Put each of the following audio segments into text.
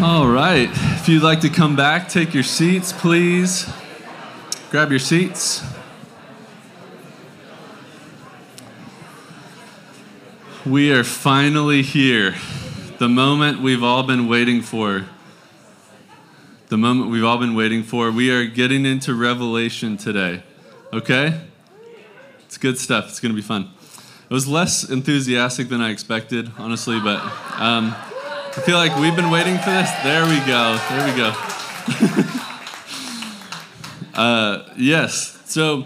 All right. If you'd like to come back, take your seats, please. Grab your seats. We are finally here. The moment we've all been waiting for. The moment we've all been waiting for. We are getting into Revelation today. Okay? It's good stuff. It's going to be fun. It was less enthusiastic than I expected, honestly, but um, I feel like we've been waiting for this. There we go. There we go. uh, yes. So,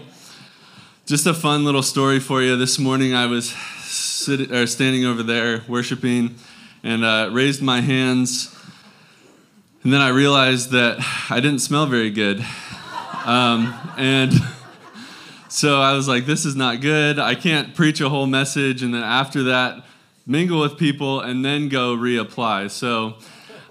just a fun little story for you. This morning I was sitting, or standing over there worshiping and uh, raised my hands. And then I realized that I didn't smell very good. Um, and so I was like, this is not good. I can't preach a whole message and then after that, mingle with people and then go reapply. So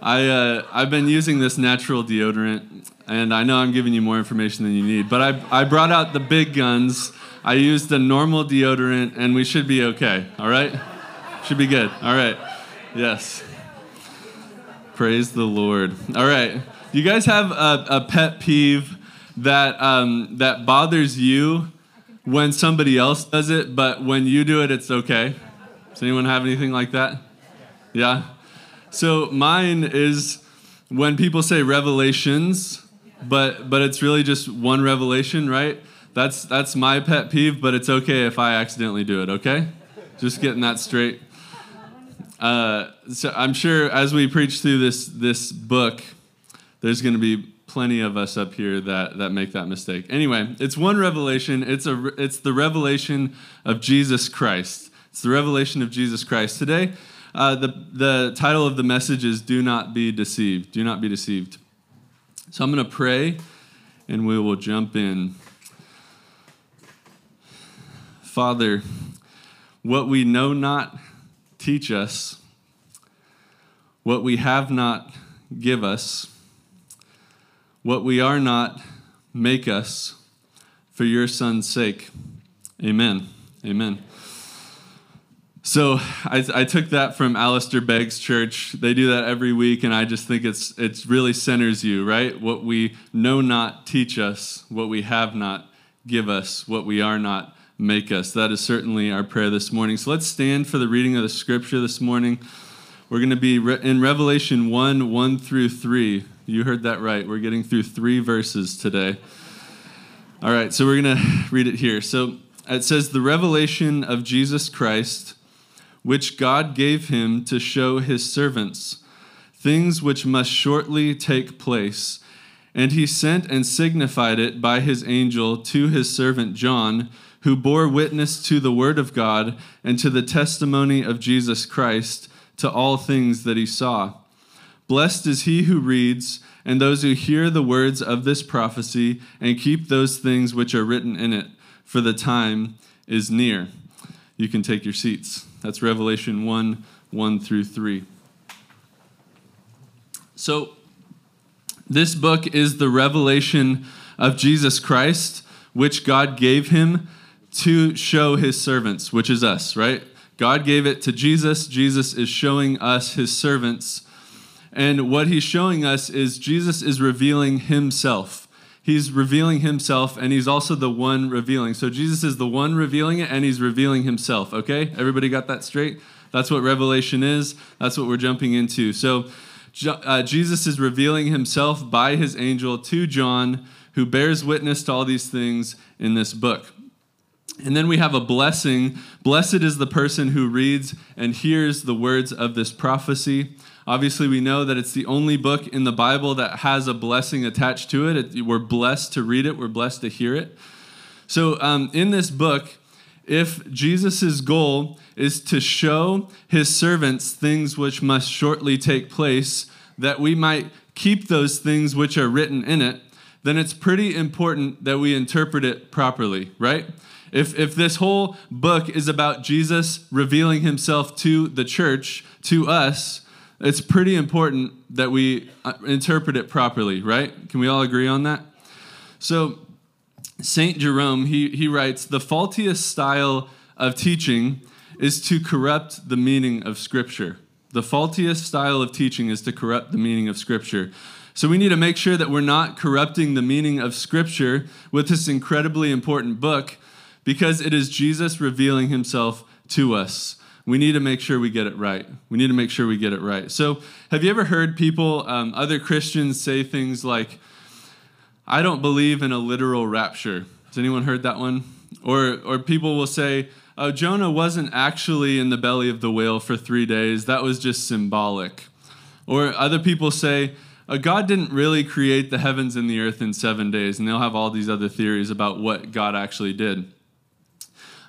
I, uh, I've been using this natural deodorant, and I know I'm giving you more information than you need, but I, I brought out the big guns. I used the normal deodorant, and we should be okay, all right? Should be good, all right. Yes. Praise the Lord. All right. You guys have a, a pet peeve that, um, that bothers you when somebody else does it, but when you do it, it's okay? Does anyone have anything like that? Yeah? So mine is when people say revelations, but but it's really just one revelation, right? That's that's my pet peeve, but it's okay if I accidentally do it, okay? Just getting that straight. Uh, so I'm sure as we preach through this this book, there's going to be plenty of us up here that that make that mistake. Anyway, it's one revelation. It's a it's the revelation of Jesus Christ. It's the revelation of Jesus Christ. Today, uh, the the title of the message is "Do not be deceived." Do not be deceived. So I'm going to pray, and we will jump in. Father, what we know not, teach us. What we have not, give us. What we are not, make us for your Son's sake. Amen. Amen. So I, I, took that from Alistair Begg's church. They do that every week, and I just think it's it's really centers you, right? What we know not teach us, what we have not give us, what we are not make us. That is certainly our prayer this morning. So let's stand for the reading of the scripture this morning. We're going to be in Revelation 1 1 through 3. You heard that right. We're getting through three verses today. All right, so we're going to read it here. So it says, The revelation of Jesus Christ, which God gave him to show his servants things which must shortly take place. And he sent and signified it by his angel to his servant John, who bore witness to the word of God and to the testimony of Jesus Christ to all things that he saw. Blessed is he who reads, and those who hear the words of this prophecy, and keep those things which are written in it, for the time is near. You can take your seats. That's Revelation 1 1 through 3. So, this book is the revelation of Jesus Christ, which God gave him to show his servants, which is us, right? God gave it to Jesus. Jesus is showing us his servants. And what he's showing us is Jesus is revealing himself. He's revealing himself, and he's also the one revealing. So Jesus is the one revealing it, and he's revealing himself. Okay? Everybody got that straight? That's what Revelation is. That's what we're jumping into. So uh, Jesus is revealing himself by his angel to John, who bears witness to all these things in this book. And then we have a blessing. Blessed is the person who reads and hears the words of this prophecy. Obviously, we know that it's the only book in the Bible that has a blessing attached to it. we're blessed to read it, we're blessed to hear it. So, um, in this book, if Jesus' goal is to show his servants things which must shortly take place, that we might keep those things which are written in it, then it's pretty important that we interpret it properly, right? If, if this whole book is about Jesus revealing himself to the church, to us, it's pretty important that we uh, interpret it properly, right? Can we all agree on that? So, St. Jerome, he, he writes The faultiest style of teaching is to corrupt the meaning of Scripture. The faultiest style of teaching is to corrupt the meaning of Scripture. So we need to make sure that we're not corrupting the meaning of Scripture with this incredibly important book because it is Jesus revealing himself to us. We need to make sure we get it right. We need to make sure we get it right. So, have you ever heard people, um, other Christians, say things like, I don't believe in a literal rapture? Has anyone heard that one? Or, or people will say, oh, Jonah wasn't actually in the belly of the whale for three days. That was just symbolic. Or other people say, oh, God didn't really create the heavens and the earth in seven days. And they'll have all these other theories about what God actually did.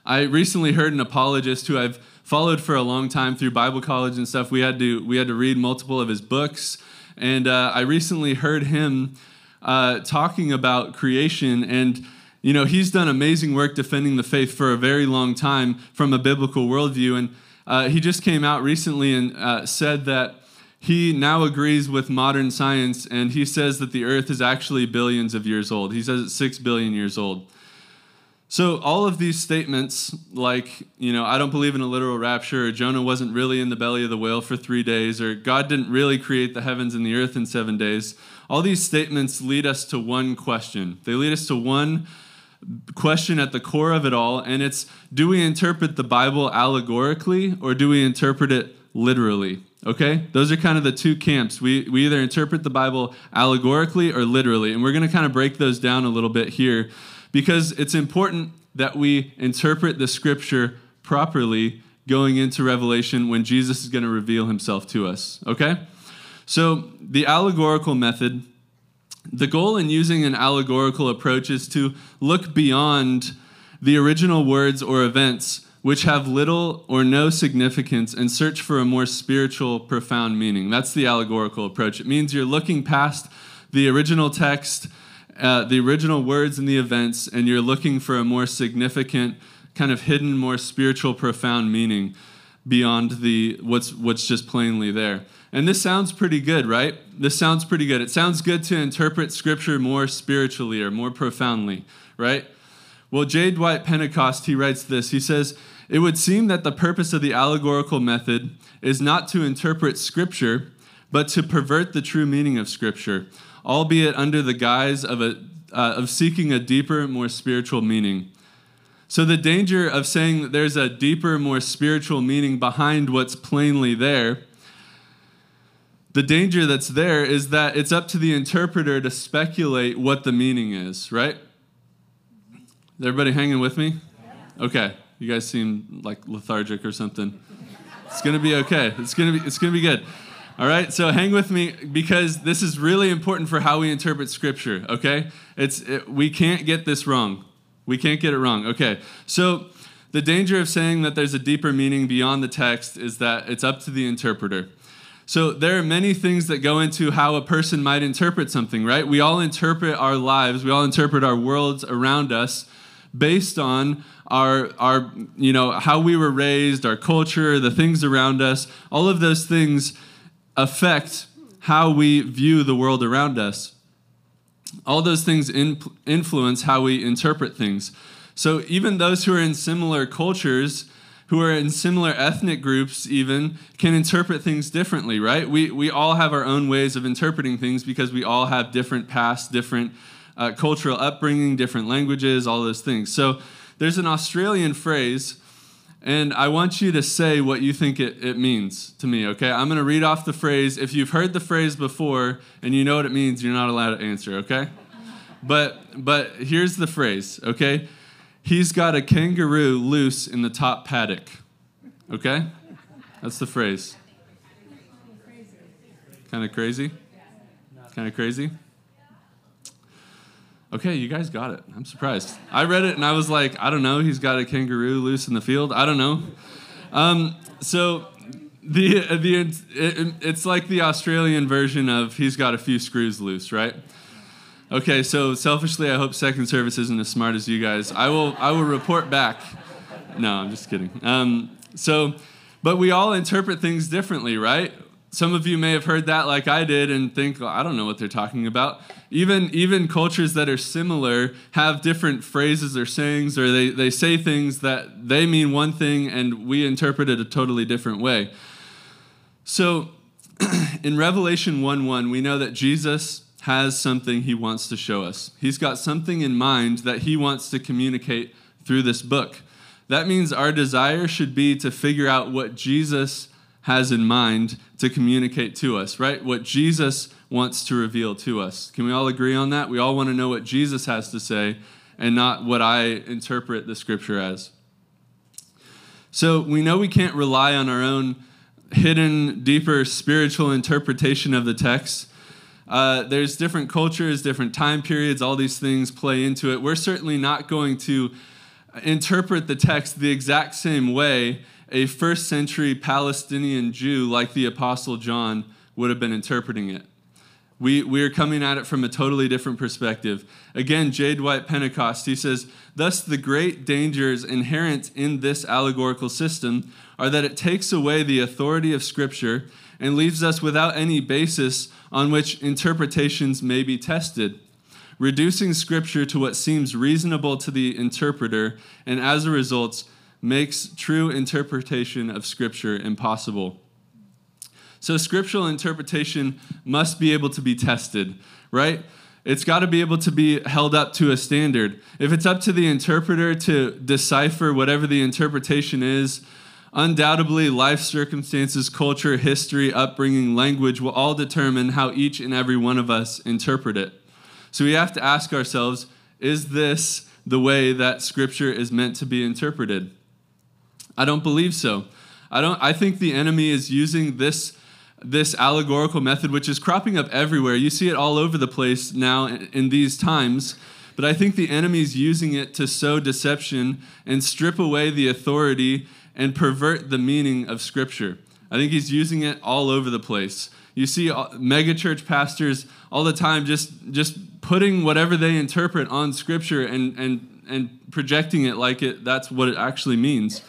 I recently heard an apologist who I've followed for a long time through Bible college and stuff. We had to, we had to read multiple of his books. And uh, I recently heard him uh, talking about creation and you know, he's done amazing work defending the faith for a very long time from a biblical worldview. And uh, he just came out recently and uh, said that he now agrees with modern science, and he says that the earth is actually billions of years old. He says it's six billion years old. So, all of these statements, like, you know, I don't believe in a literal rapture, or Jonah wasn't really in the belly of the whale for three days, or God didn't really create the heavens and the earth in seven days, all these statements lead us to one question. They lead us to one question at the core of it all, and it's do we interpret the Bible allegorically or do we interpret it literally? Okay? Those are kind of the two camps. We, we either interpret the Bible allegorically or literally, and we're going to kind of break those down a little bit here because it's important that we interpret the scripture properly going into Revelation when Jesus is going to reveal himself to us. Okay? So, the allegorical method the goal in using an allegorical approach is to look beyond the original words or events which have little or no significance and search for a more spiritual, profound meaning. That's the allegorical approach. It means you're looking past the original text, uh, the original words and the events, and you're looking for a more significant, kind of hidden, more spiritual, profound meaning beyond the what's what's just plainly there. And this sounds pretty good, right? This sounds pretty good. It sounds good to interpret scripture more spiritually or more profoundly, right? Well, J. Dwight Pentecost, he writes this. He says, It would seem that the purpose of the allegorical method is not to interpret scripture, but to pervert the true meaning of scripture, albeit under the guise of, a, uh, of seeking a deeper, more spiritual meaning. So, the danger of saying that there's a deeper, more spiritual meaning behind what's plainly there the danger that's there is that it's up to the interpreter to speculate what the meaning is, right? Is everybody hanging with me? Okay. You guys seem like lethargic or something. It's going to be okay. It's going to be it's going to be good. All right? So hang with me because this is really important for how we interpret scripture, okay? It's it, we can't get this wrong. We can't get it wrong. Okay. So the danger of saying that there's a deeper meaning beyond the text is that it's up to the interpreter. So there are many things that go into how a person might interpret something, right? We all interpret our lives, we all interpret our worlds around us based on our our you know how we were raised, our culture, the things around us. All of those things affect how we view the world around us. All those things in, influence how we interpret things. So even those who are in similar cultures who are in similar ethnic groups even can interpret things differently, right? We, we all have our own ways of interpreting things because we all have different past, different uh, cultural upbringing, different languages, all those things. So there's an Australian phrase, and I want you to say what you think it, it means to me, okay? I'm to read off the phrase. If you've heard the phrase before and you know what it means, you're not allowed to answer, okay? But but here's the phrase, okay? He's got a kangaroo loose in the top paddock. Okay? That's the phrase. Kind of crazy? Kind of crazy? Okay, you guys got it. I'm surprised. I read it and I was like, I don't know. He's got a kangaroo loose in the field. I don't know. Um, so the the it, it's like the Australian version of he's got a few screws loose, right? Okay, so selfishly, I hope second service isn't as smart as you guys. I will, I will report back. No, I'm just kidding. Um, so, but we all interpret things differently, right? Some of you may have heard that like I did and think, well, I don't know what they're talking about. Even, even cultures that are similar have different phrases or sayings, or they, they say things that they mean one thing and we interpret it a totally different way. So in Revelation 1 1, we know that Jesus has something he wants to show us. He's got something in mind that he wants to communicate through this book. That means our desire should be to figure out what Jesus has in mind to communicate to us, right? What Jesus wants to reveal to us. Can we all agree on that? We all want to know what Jesus has to say and not what I interpret the scripture as. So we know we can't rely on our own hidden, deeper spiritual interpretation of the text. Uh, there's different cultures, different time periods, all these things play into it. We're certainly not going to interpret the text the exact same way a first century Palestinian Jew like the Apostle John would have been interpreting it. We, we are coming at it from a totally different perspective. Again, J. Dwight Pentecost, he says, Thus, the great dangers inherent in this allegorical system are that it takes away the authority of Scripture and leaves us without any basis on which interpretations may be tested reducing Scripture to what seems reasonable to the interpreter, and as a result, makes true interpretation of Scripture impossible. So, scriptural interpretation must be able to be tested, right? It's got to be able to be held up to a standard. If it's up to the interpreter to decipher whatever the interpretation is, undoubtedly life circumstances, culture, history, upbringing, language will all determine how each and every one of us interpret it. So we have to ask ourselves is this the way that Scripture is meant to be interpreted? I don't believe so. I, don't, I think the enemy is using this, this allegorical method, which is cropping up everywhere. You see it all over the place now in, in these times. But I think the enemy is using it to sow deception and strip away the authority and pervert the meaning of Scripture. I think he's using it all over the place. You see megachurch pastors all the time just, just putting whatever they interpret on Scripture and, and, and projecting it like it, that's what it actually means.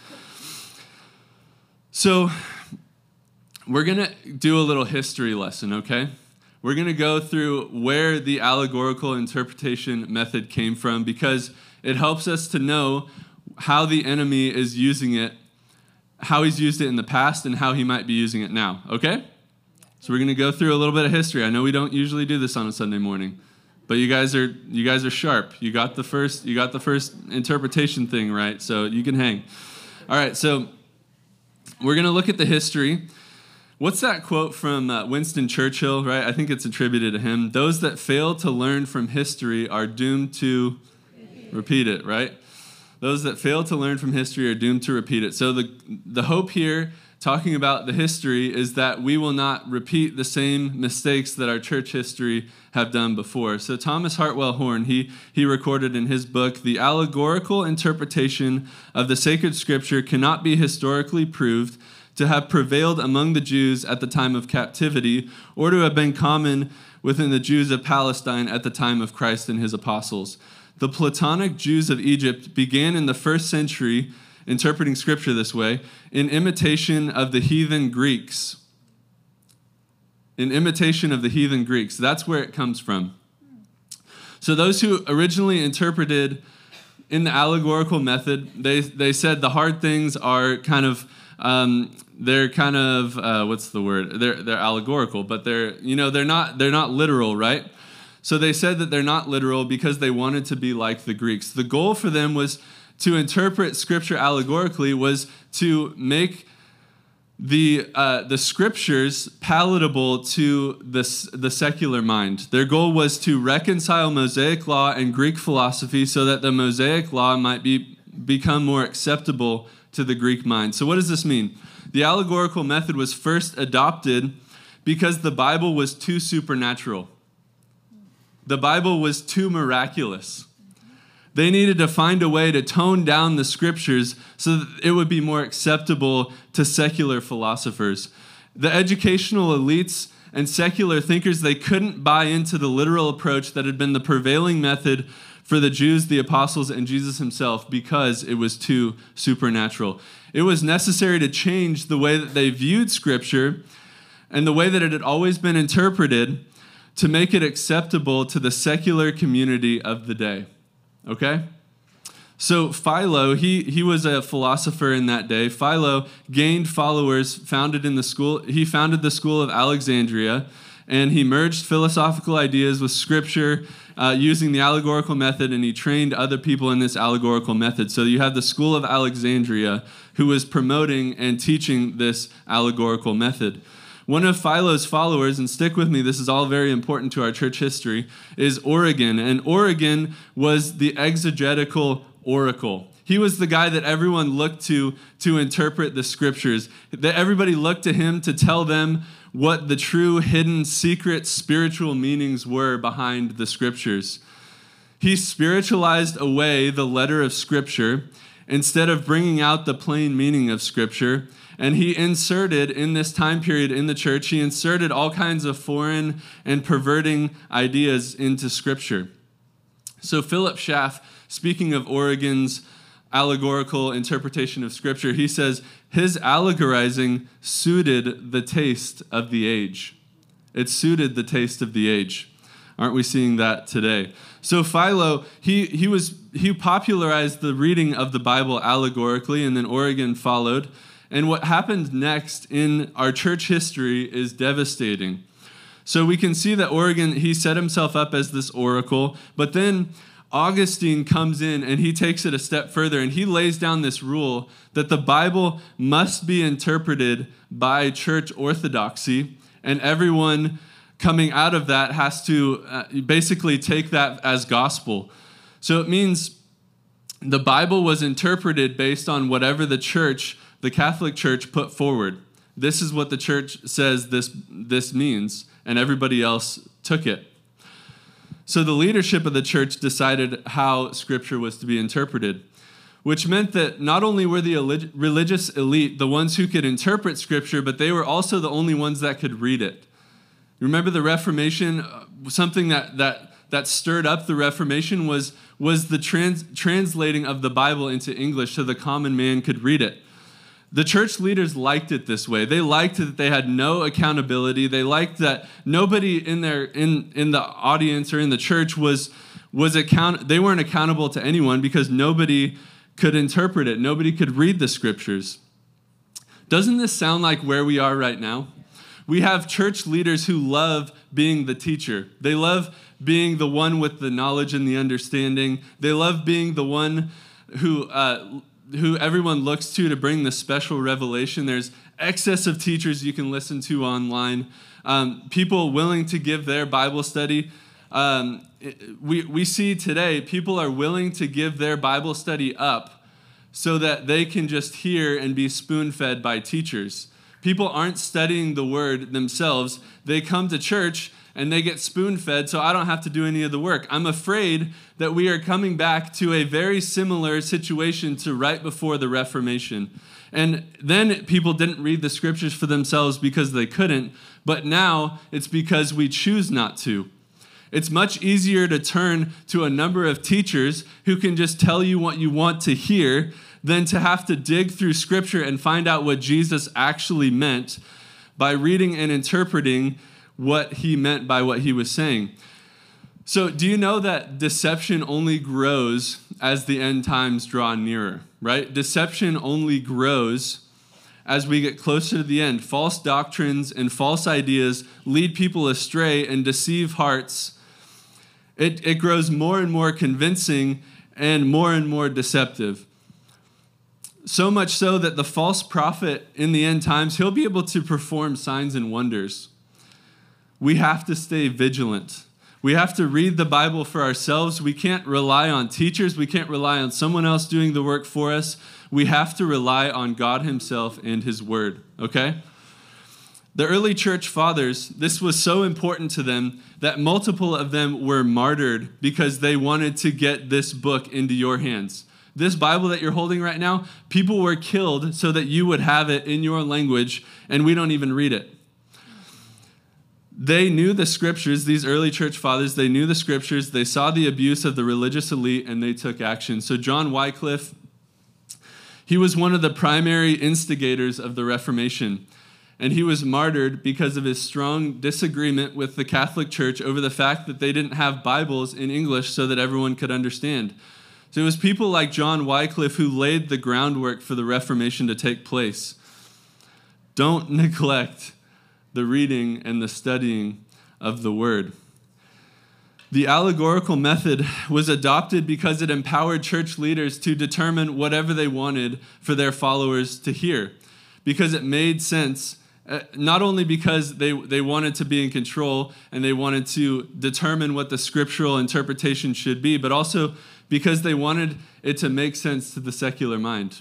So, we're going to do a little history lesson, okay? We're going to go through where the allegorical interpretation method came from because it helps us to know how the enemy is using it, how he's used it in the past, and how he might be using it now, okay? So we're going to go through a little bit of history. I know we don't usually do this on a Sunday morning, but you guys are you guys are sharp. You got the first you got the first interpretation thing right, so you can hang. All right, so we're going to look at the history. What's that quote from uh, Winston Churchill, right? I think it's attributed to him. Those that fail to learn from history are doomed to repeat it, right? Those that fail to learn from history are doomed to repeat it. So the the hope here talking about the history is that we will not repeat the same mistakes that our church history have done before. So Thomas Hartwell Horne, he, he recorded in his book, the allegorical interpretation of the sacred scripture cannot be historically proved to have prevailed among the Jews at the time of captivity or to have been common within the Jews of Palestine at the time of Christ and his apostles. The Platonic Jews of Egypt began in the first century interpreting scripture this way, in imitation of the heathen Greeks. In imitation of the heathen Greeks. That's where it comes from. So, those who originally interpreted in the allegorical method, they, they said the hard things are kind of, um, they're kind of, uh, what's the word? They're, they're allegorical, but they're, you know, they're not, they're not literal, right? So they said that they're not literal because they wanted to be like the Greeks. The goal for them was to interpret scripture allegorically was to make the, uh, the scriptures palatable to the, the secular mind. Their goal was to reconcile Mosaic law and Greek philosophy so that the Mosaic law might be, become more acceptable to the Greek mind. So, what does this mean? The allegorical method was first adopted because the Bible was too supernatural, the Bible was too miraculous. They needed to find a way to tone down the scriptures so that it would be more acceptable to secular philosophers. The educational elites and secular thinkers, they couldn't buy into the literal approach that had been the prevailing method for the Jews, the apostles, and Jesus himself because it was too supernatural. It was necessary to change the way that they viewed Scripture and the way that it had always been interpreted to make it acceptable to the secular community of the day. Okay? So Philo, he, he was a philosopher in that day. Philo gained followers, founded in the school. He founded the school of Alexandria, and he merged philosophical ideas with scripture uh, using the allegorical method, and he trained other people in this allegorical method. So you have the school of Alexandria, who was promoting and teaching this allegorical method. One of Philo's followers, and stick with me, this is all very important to our church history, is Origen. And Origen was the exegetical oracle. He was the guy that everyone looked to to interpret the scriptures. That everybody looked to him to tell them what the true hidden secret spiritual meanings were behind the scriptures. He spiritualized away the letter of scripture instead of bringing out the plain meaning of scripture. And he inserted in this time period in the church, he inserted all kinds of foreign and perverting ideas into scripture. So Philip Schaff speaking of Origen's allegorical interpretation of Scripture, he says his allegorizing suited the taste of the age. It suited the taste of the age. Aren't we seeing that today? So Philo, he, he was he popularized the reading of the Bible allegorically, and then Origen followed. And what happened next in our church history is devastating. So we can see that Origen, he set himself up as this oracle, but then Augustine comes in and he takes it a step further and he lays down this rule that the Bible must be interpreted by church orthodoxy, and everyone coming out of that has to uh, basically take that as gospel. So it means the Bible was interpreted based on whatever the church, the Catholic Church, put forward. This is what the church says this, this means, and everybody else took it. So the leadership of the church decided how Scripture was to be interpreted, which meant that not only were the religious elite the ones who could interpret Scripture, but they were also the only ones that could read it. Remember the Reformation? Something that, that, that stirred up the Reformation was, was the trans, translating of the Bible into English so the common man could read it. The church leaders liked it this way. They liked that they had no accountability. They liked that nobody in their in in the audience or in the church was was account they weren't accountable to anyone because nobody could interpret it. Nobody could read the scriptures. Doesn't this sound like where we are right now? We have church leaders who love being the teacher. They love being the one with the knowledge and the understanding. They love being the one who uh, who everyone looks to to bring the special revelation. There's excess of teachers you can listen to online, um, people willing to give their Bible study. Um, we, we see today people are willing to give their Bible study up so that they can just hear and be spoon fed by teachers. People aren't studying the word themselves, they come to church and they get spoon fed, so I don't have to do any of the work. I'm afraid that we are coming back to a very similar situation to right before the Reformation. And then people didn't read the scriptures for themselves because they couldn't, but now it's because we choose not to. It's much easier to turn to a number of teachers who can just tell you what you want to hear than to have to dig through scripture and find out what Jesus actually meant by reading and interpreting what he meant by what he was saying. So, do you know that deception only grows as the end times draw nearer, right? Deception only grows as we get closer to the end. False doctrines and false ideas lead people astray and deceive hearts. It, it grows more and more convincing and more and more deceptive. So much so that the false prophet in the end times, he'll be able to perform signs and wonders we have to stay vigilant. We have to read the Bible for ourselves. We can't rely on teachers. We can't rely on someone else doing the work for us. We have to rely on God Himself and His Word, okay? The early church fathers, this was so important to them that multiple of them were martyred because they wanted to get this book into your hands. This Bible that you're holding right now, people were killed so that you would have it in your language, and we don't even read it they knew the scriptures, these early church fathers, they knew the scriptures, they saw the abuse of the religious elite, and they took action. So, John Wycliffe, he was one of the primary instigators of the Reformation. And he was martyred because of his strong disagreement with the Catholic Church over the fact that they didn't have Bibles in English so that everyone could understand. So it was people like John Wycliffe who laid the groundwork for the Reformation to take place. Don't neglect the reading and the studying of the Word. The allegorical method was adopted because it empowered church leaders to determine whatever they wanted for their followers to hear, because it made sense. Uh, not only because they, they wanted to be in control and they wanted to determine what the scriptural interpretation should be, but also because they wanted it to make sense to the secular mind.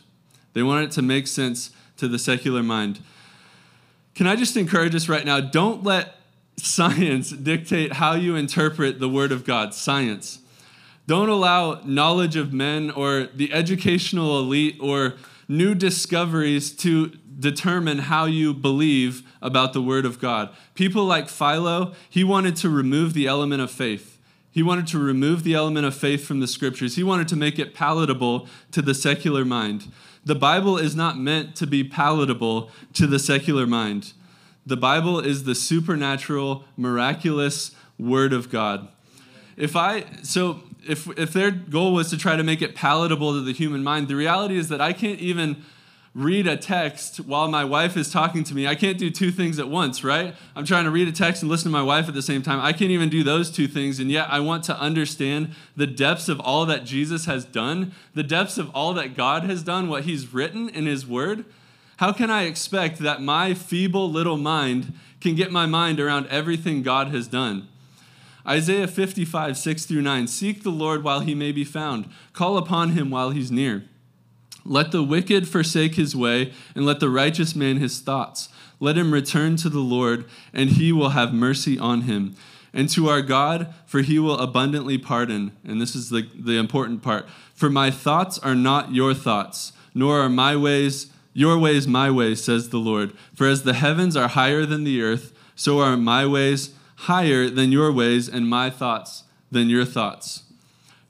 They wanted it to make sense to the secular mind. Can I just encourage us right now? Don't let science dictate how you interpret the Word of God. Science. Don't allow knowledge of men or the educational elite or new discoveries to determine how you believe about the Word of God. People like Philo, he wanted to remove the element of faith. He wanted to remove the element of faith from the scriptures. He wanted to make it palatable to the secular mind. The Bible is not meant to be palatable to the secular mind. The Bible is the supernatural, miraculous Word of God. If I, so if, if their goal was to try to make it palatable to the human mind, the reality is that I can't even read a text while my wife is talking to me. I can't do two things at once, right? I'm trying to read a text and listen to my wife at the same time. I can't even do those two things. And yet I want to understand the depths of all that Jesus has done, the depths of all that God has done, what he's written in his word. How can I expect that my feeble little mind can get my mind around everything God has done? Isaiah 55, 6 through 9. Seek the Lord while he may be found, call upon him while he's near. Let the wicked forsake his way, and let the righteous man his thoughts. Let him return to the Lord, and he will have mercy on him. And to our God, for he will abundantly pardon. And this is the, the important part. For my thoughts are not your thoughts, nor are my ways your ways my ways, says the Lord. For as the heavens are higher than the earth, so are my ways higher than your ways, and my thoughts than your thoughts.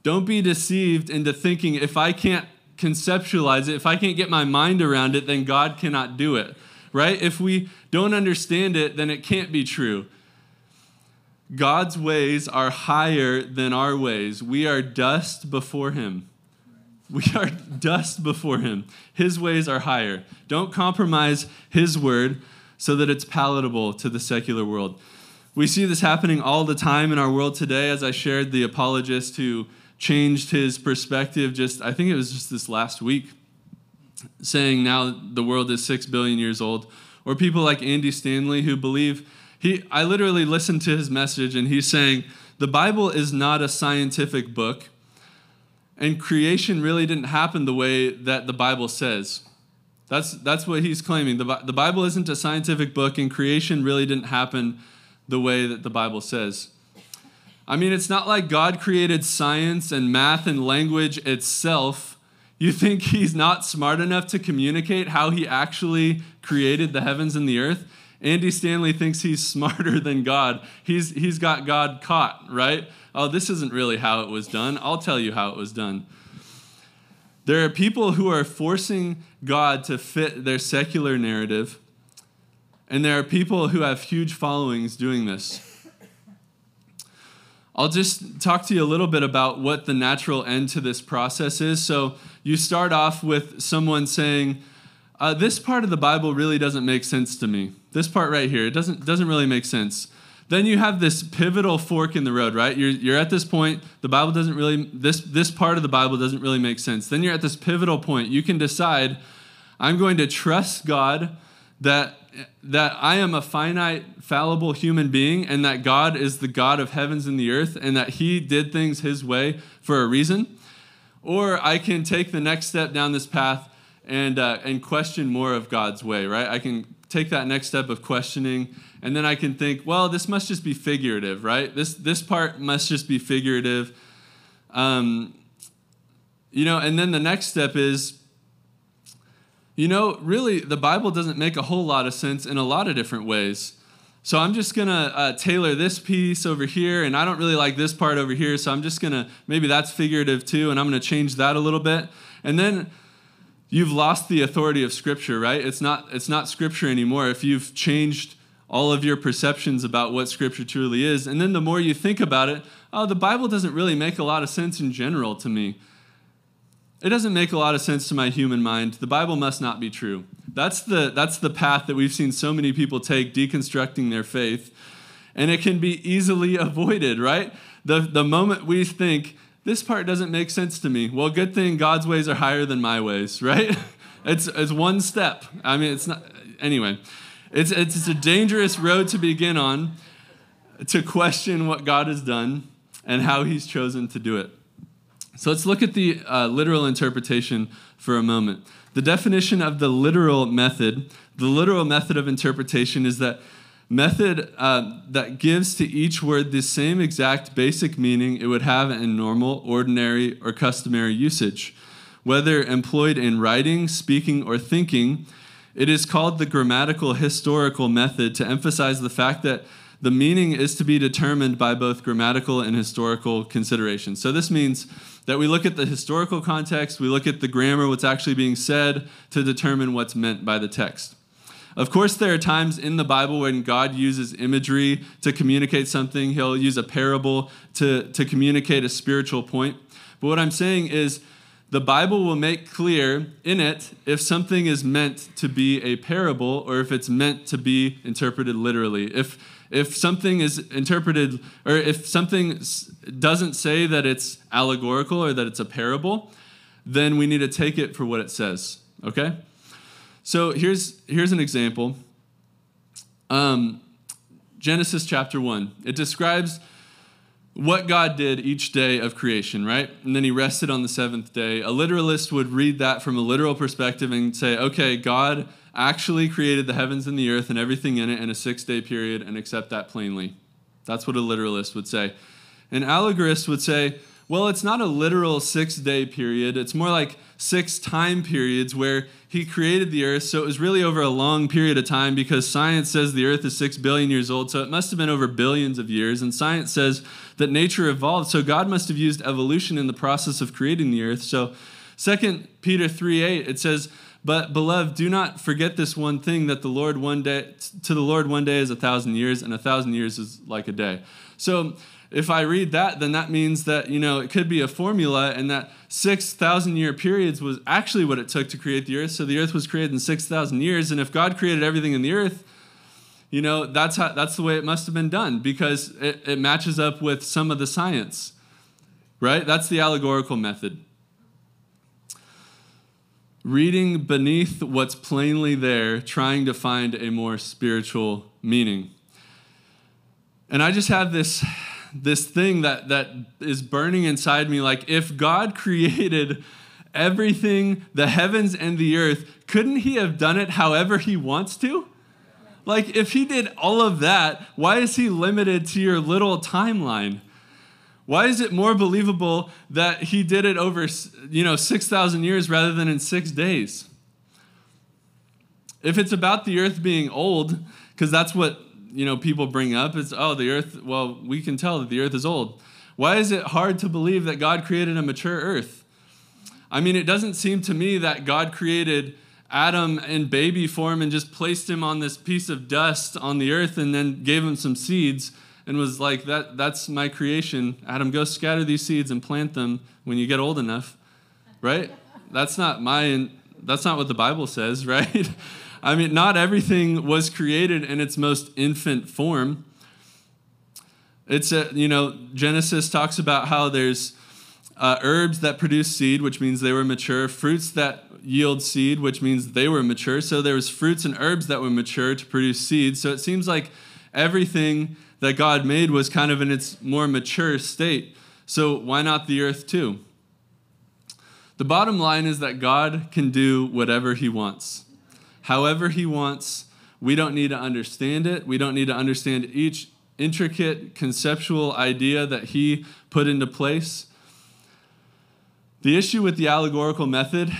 Don't be deceived into thinking if I can't conceptualize it, if I can't get my mind around it, then God cannot do it, right? If we don't understand it, then it can't be true. God's ways are higher than our ways. We are dust before Him. We are dust before Him. His ways are higher. Don't compromise His word so that it's palatable to the secular world. We see this happening all the time in our world today, as I shared the apologist who changed his perspective just, I think it was just this last week, saying now the world is six billion years old. Or people like Andy Stanley who believe, he, I literally listened to his message and he's saying, the Bible is not a scientific book, and creation really didn't happen the way that the Bible says. That's, that's what he's claiming. The, the Bible isn't a scientific book, and creation really didn't happen the way that the Bible says. I mean, it's not like God created science and math and language itself. You think he's not smart enough to communicate how he actually created the heavens and the earth? Andy Stanley thinks he's smarter than God. He's, he's got God caught, right? Oh, this isn't really how it was done. I'll tell you how it was done. There are people who are forcing God to fit their secular narrative, and there are people who have huge followings doing this. I'll just talk to you a little bit about what the natural end to this process is. So, you start off with someone saying, uh, This part of the Bible really doesn't make sense to me. This part right here, it doesn't, doesn't really make sense. Then you have this pivotal fork in the road, right? You're, you're at this point, the Bible doesn't really, this, this part of the Bible doesn't really make sense. Then you're at this pivotal point. You can decide, I'm going to trust God that that I am a finite, fallible human being, and that God is the God of heavens and the earth, and that He did things His way for a reason. Or I can take the next step down this path and, uh, and question more of God's way, right? I can take that next step of questioning, and then I can think, well, this must just be figurative, right? This, this part must just be figurative. Um, you know, and then the next step is, you know, really, the Bible doesn't make a whole lot of sense in a lot of different ways. So I'm just going to uh, tailor this piece over here, and I don't really like this part over here, so I'm just going to, maybe that's figurative too, and I'm going to change that a little bit. And then you've lost the authority of Scripture, right? It's not, it's not Scripture anymore if you've changed all of your perceptions about what Scripture truly is. And then the more you think about it, oh, the Bible doesn't really make a lot of sense in general to me. It doesn't make a lot of sense to my human mind. The Bible must not be true. That's the, that's the path that we've seen so many people take deconstructing their faith. And it can be easily avoided, right? The, the moment we think, this part doesn't make sense to me, well, good thing God's ways are higher than my ways, right? it's, it's one step. I mean, it's not, anyway, it's, it's, it's a dangerous road to begin on to question what God has done and how he's chosen to do it. So let's look at the uh, literal interpretation for a moment. The definition of the literal method, the literal method of interpretation is that method uh, that gives to each word the same exact basic meaning it would have in normal, ordinary, or customary usage. Whether employed in writing, speaking, or thinking, it is called the grammatical historical method to emphasize the fact that the meaning is to be determined by both grammatical and historical considerations. So this means that we look at the historical context, we look at the grammar, what's actually being said, to determine what's meant by the text. Of course, there are times in the Bible when God uses imagery to communicate something. He'll use a parable to, to communicate a spiritual point. But what I'm saying is, the Bible will make clear in it if something is meant to be a parable or if it's meant to be interpreted literally. If if something is interpreted, or if something doesn't say that it's allegorical or that it's a parable, then we need to take it for what it says. Okay? So here's, here's an example um, Genesis chapter 1. It describes what God did each day of creation, right? And then he rested on the seventh day. A literalist would read that from a literal perspective and say, okay, God actually created the heavens and the earth and everything in it in a six day period and accept that plainly. That's what a literalist would say. An allegorist would say, well, it's not a literal six day period. It's more like six time periods where he created the earth. So it was really over a long period of time because science says the earth is six billion years old. So it must have been over billions of years. And science says that nature evolved. So God must have used evolution in the process of creating the earth. So 2 Peter 3 8, it says, but beloved, do not forget this one thing that the Lord one day to the Lord one day is a thousand years, and a thousand years is like a day. So if I read that, then that means that you know it could be a formula, and that six thousand year periods was actually what it took to create the earth. So the earth was created in six thousand years, and if God created everything in the earth, you know that's how that's the way it must have been done because it, it matches up with some of the science, right? That's the allegorical method reading beneath what's plainly there, trying to find a more spiritual meaning. And I just have this, this thing that, that is burning inside me like, if God created everything, the heavens and the earth, couldn't He have done it however He wants to? Like, if He did all of that, why is He limited to your little timeline? Why is it more believable that he did it over, you know, 6,000 years rather than in 6 days? If it's about the earth being old, cuz that's what, you know, people bring up, it's oh, the earth, well, we can tell that the earth is old. Why is it hard to believe that God created a mature earth? I mean, it doesn't seem to me that God created Adam in baby form and just placed him on this piece of dust on the earth and then gave him some seeds and was like, that, That's my creation. Adam, go scatter these seeds and plant them when you get old enough, right? That's not my, that's not what the Bible says, right? I mean, not everything was created in its most infant form. It's a, you know, Genesis talks about how there's uh, herbs that produce seed, which means they were mature, fruits that yield seed, which means they were mature. So there was fruits and herbs that were mature to produce seed. So it seems like everything that God made was kind of in its more mature state. So why not the earth too? The bottom line is that God can do whatever he wants. However he wants, we don't need to understand it. We don't need to understand each intricate conceptual idea that he put into place. The issue with the allegorical method,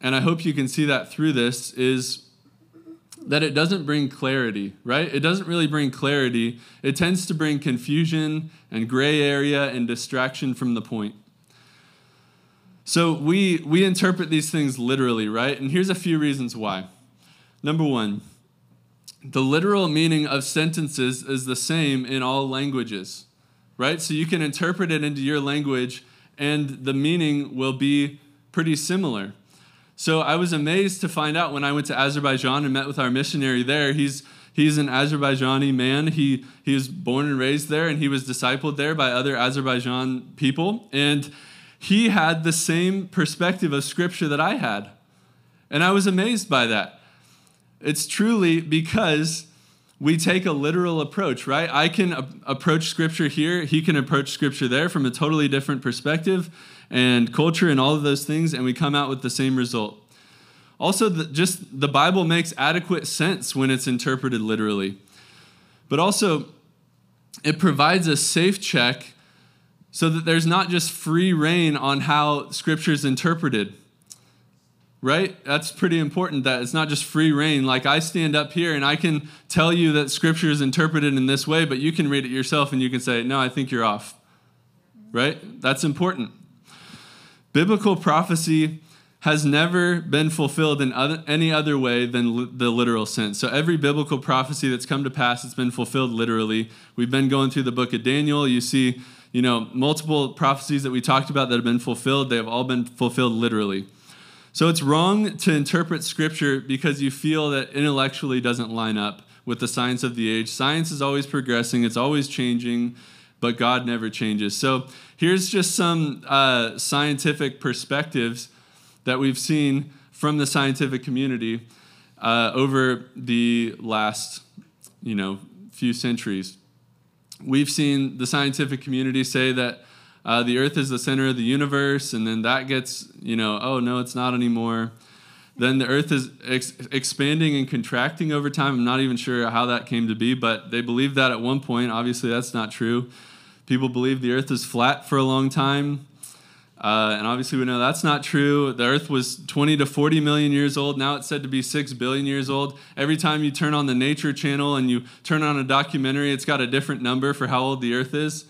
and I hope you can see that through this, is that it doesn't bring clarity, right? It doesn't really bring clarity. It tends to bring confusion and gray area and distraction from the point. So we we interpret these things literally, right? And here's a few reasons why. Number 1, the literal meaning of sentences is the same in all languages, right? So you can interpret it into your language and the meaning will be pretty similar. So I was amazed to find out when I went to Azerbaijan and met with our missionary there. He's he's an Azerbaijani man. He he was born and raised there, and he was discipled there by other Azerbaijan people. And he had the same perspective of Scripture that I had, and I was amazed by that. It's truly because we take a literal approach, right? I can a- approach Scripture here. He can approach Scripture there from a totally different perspective and culture and all of those things, and we come out with the same result. Also, the, just the Bible makes adequate sense when it's interpreted literally. But also, it provides a safe check so that there's not just free rein on how Scripture is interpreted. Right? That's pretty important that it's not just free rein. Like I stand up here and I can tell you that Scripture is interpreted in this way, but you can read it yourself and you can say, no, I think you're off. Right? That's important. Biblical prophecy has never been fulfilled in other, any other way than the literal sense. So every biblical prophecy that's come to pass, it's been fulfilled literally. We've been going through the book of Daniel. You see, you know, multiple prophecies that we talked about that have been fulfilled. They have all been fulfilled literally. So it's wrong to interpret scripture because you feel that intellectually doesn't line up with the science of the age. Science is always progressing, it's always changing, but God never changes. So here's just some uh, scientific perspectives that we've seen from the scientific community uh, over the last, you know, few centuries. We've seen the scientific community say that uh, the Earth is the center of the universe, and then that gets, you know, oh no, it's not anymore. Then the Earth is ex- expanding and contracting over time. I'm not even sure how that came to be, but they believed that at one point. Obviously, that's not true. People believe the earth is flat for a long time. Uh, and obviously, we know that's not true. The earth was 20 to 40 million years old. Now it's said to be 6 billion years old. Every time you turn on the Nature Channel and you turn on a documentary, it's got a different number for how old the earth is.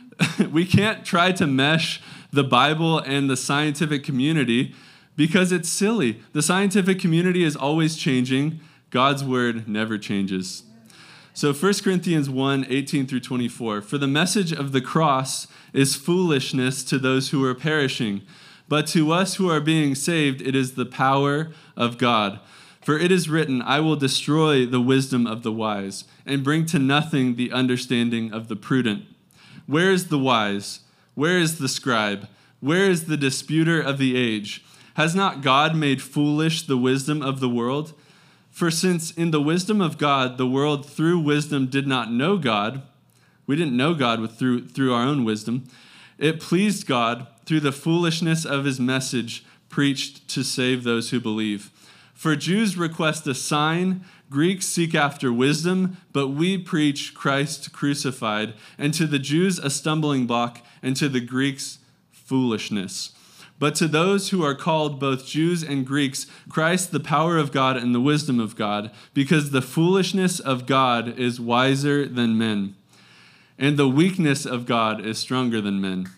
we can't try to mesh the Bible and the scientific community because it's silly. The scientific community is always changing, God's word never changes. So 1 Corinthians 1 18 through 24. For the message of the cross is foolishness to those who are perishing, but to us who are being saved, it is the power of God. For it is written, I will destroy the wisdom of the wise, and bring to nothing the understanding of the prudent. Where is the wise? Where is the scribe? Where is the disputer of the age? Has not God made foolish the wisdom of the world? For since in the wisdom of God, the world through wisdom did not know God, we didn't know God with, through, through our own wisdom, it pleased God through the foolishness of his message preached to save those who believe. For Jews request a sign, Greeks seek after wisdom, but we preach Christ crucified, and to the Jews a stumbling block, and to the Greeks foolishness. But to those who are called both Jews and Greeks, Christ the power of God and the wisdom of God, because the foolishness of God is wiser than men, and the weakness of God is stronger than men.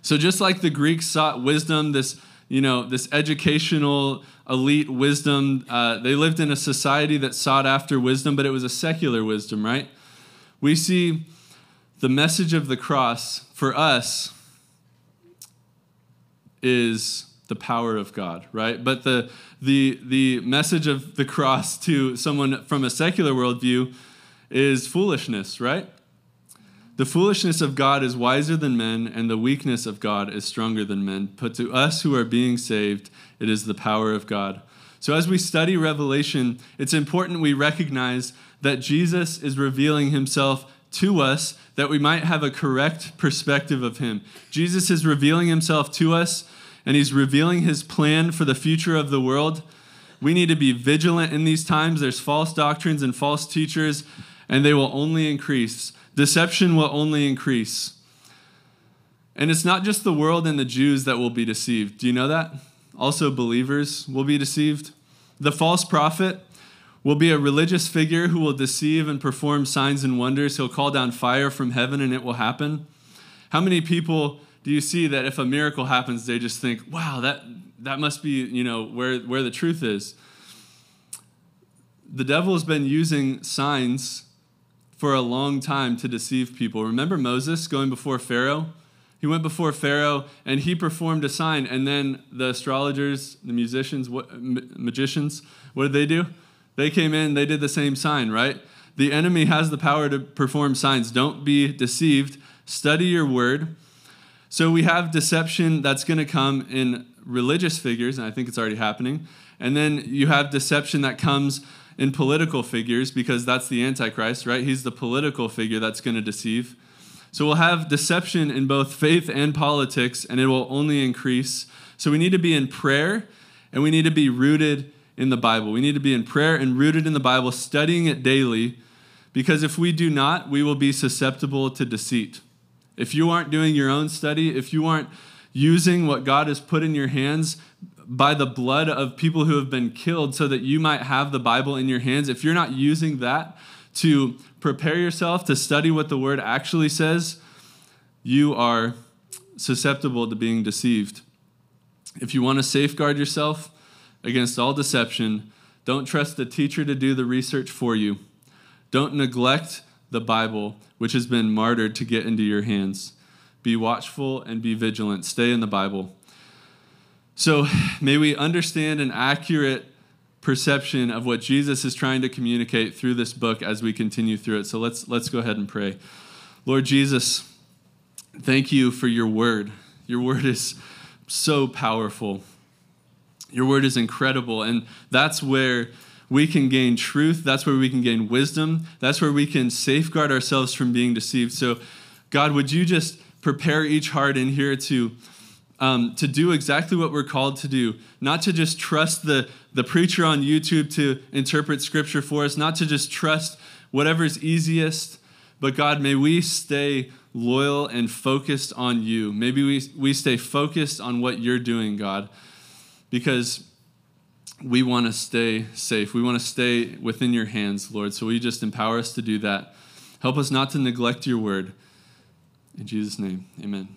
So just like the Greeks sought wisdom, this you know this educational elite wisdom, uh, they lived in a society that sought after wisdom, but it was a secular wisdom, right? We see the message of the cross for us is the power of God, right? But the the the message of the cross to someone from a secular worldview is foolishness, right? The foolishness of God is wiser than men, and the weakness of God is stronger than men. But to us who are being saved, it is the power of God. So as we study Revelation, it's important we recognize that Jesus is revealing himself to us that we might have a correct perspective of him. Jesus is revealing himself to us and he's revealing his plan for the future of the world. We need to be vigilant in these times. There's false doctrines and false teachers, and they will only increase. Deception will only increase. And it's not just the world and the Jews that will be deceived. Do you know that? Also, believers will be deceived. The false prophet will be a religious figure who will deceive and perform signs and wonders. He'll call down fire from heaven and it will happen. How many people do you see that if a miracle happens, they just think, wow, that, that must be, you know, where, where the truth is? The devil has been using signs for a long time to deceive people. Remember Moses going before Pharaoh? He went before Pharaoh and he performed a sign. And then the astrologers, the musicians, what, magicians, what did they do? They came in, they did the same sign, right? The enemy has the power to perform signs. Don't be deceived. Study your word. So we have deception that's going to come in religious figures, and I think it's already happening. And then you have deception that comes in political figures because that's the Antichrist, right? He's the political figure that's going to deceive. So we'll have deception in both faith and politics, and it will only increase. So we need to be in prayer and we need to be rooted in the Bible. We need to be in prayer and rooted in the Bible, studying it daily, because if we do not, we will be susceptible to deceit. If you aren't doing your own study, if you aren't using what God has put in your hands by the blood of people who have been killed so that you might have the Bible in your hands, if you're not using that to prepare yourself to study what the word actually says, you are susceptible to being deceived. If you want to safeguard yourself against all deception, don't trust the teacher to do the research for you. Don't neglect the Bible, which has been martyred to get into your hands. Be watchful and be vigilant. Stay in the Bible. So may we understand an accurate perception of what Jesus is trying to communicate through this book as we continue through it. So let's let's go ahead and pray. Lord Jesus, thank you for your word. Your word is so powerful. Your word is incredible and that's where we can gain truth, that's where we can gain wisdom, that's where we can safeguard ourselves from being deceived. So God, would you just prepare each heart in here to um, to do exactly what we're called to do, not to just trust the, the preacher on YouTube to interpret scripture for us, not to just trust whatever's easiest, but God, may we stay loyal and focused on you. Maybe we, we stay focused on what you're doing, God, because we want to stay safe. We want to stay within your hands, Lord. So we just empower us to do that. Help us not to neglect your word. In Jesus' name, amen.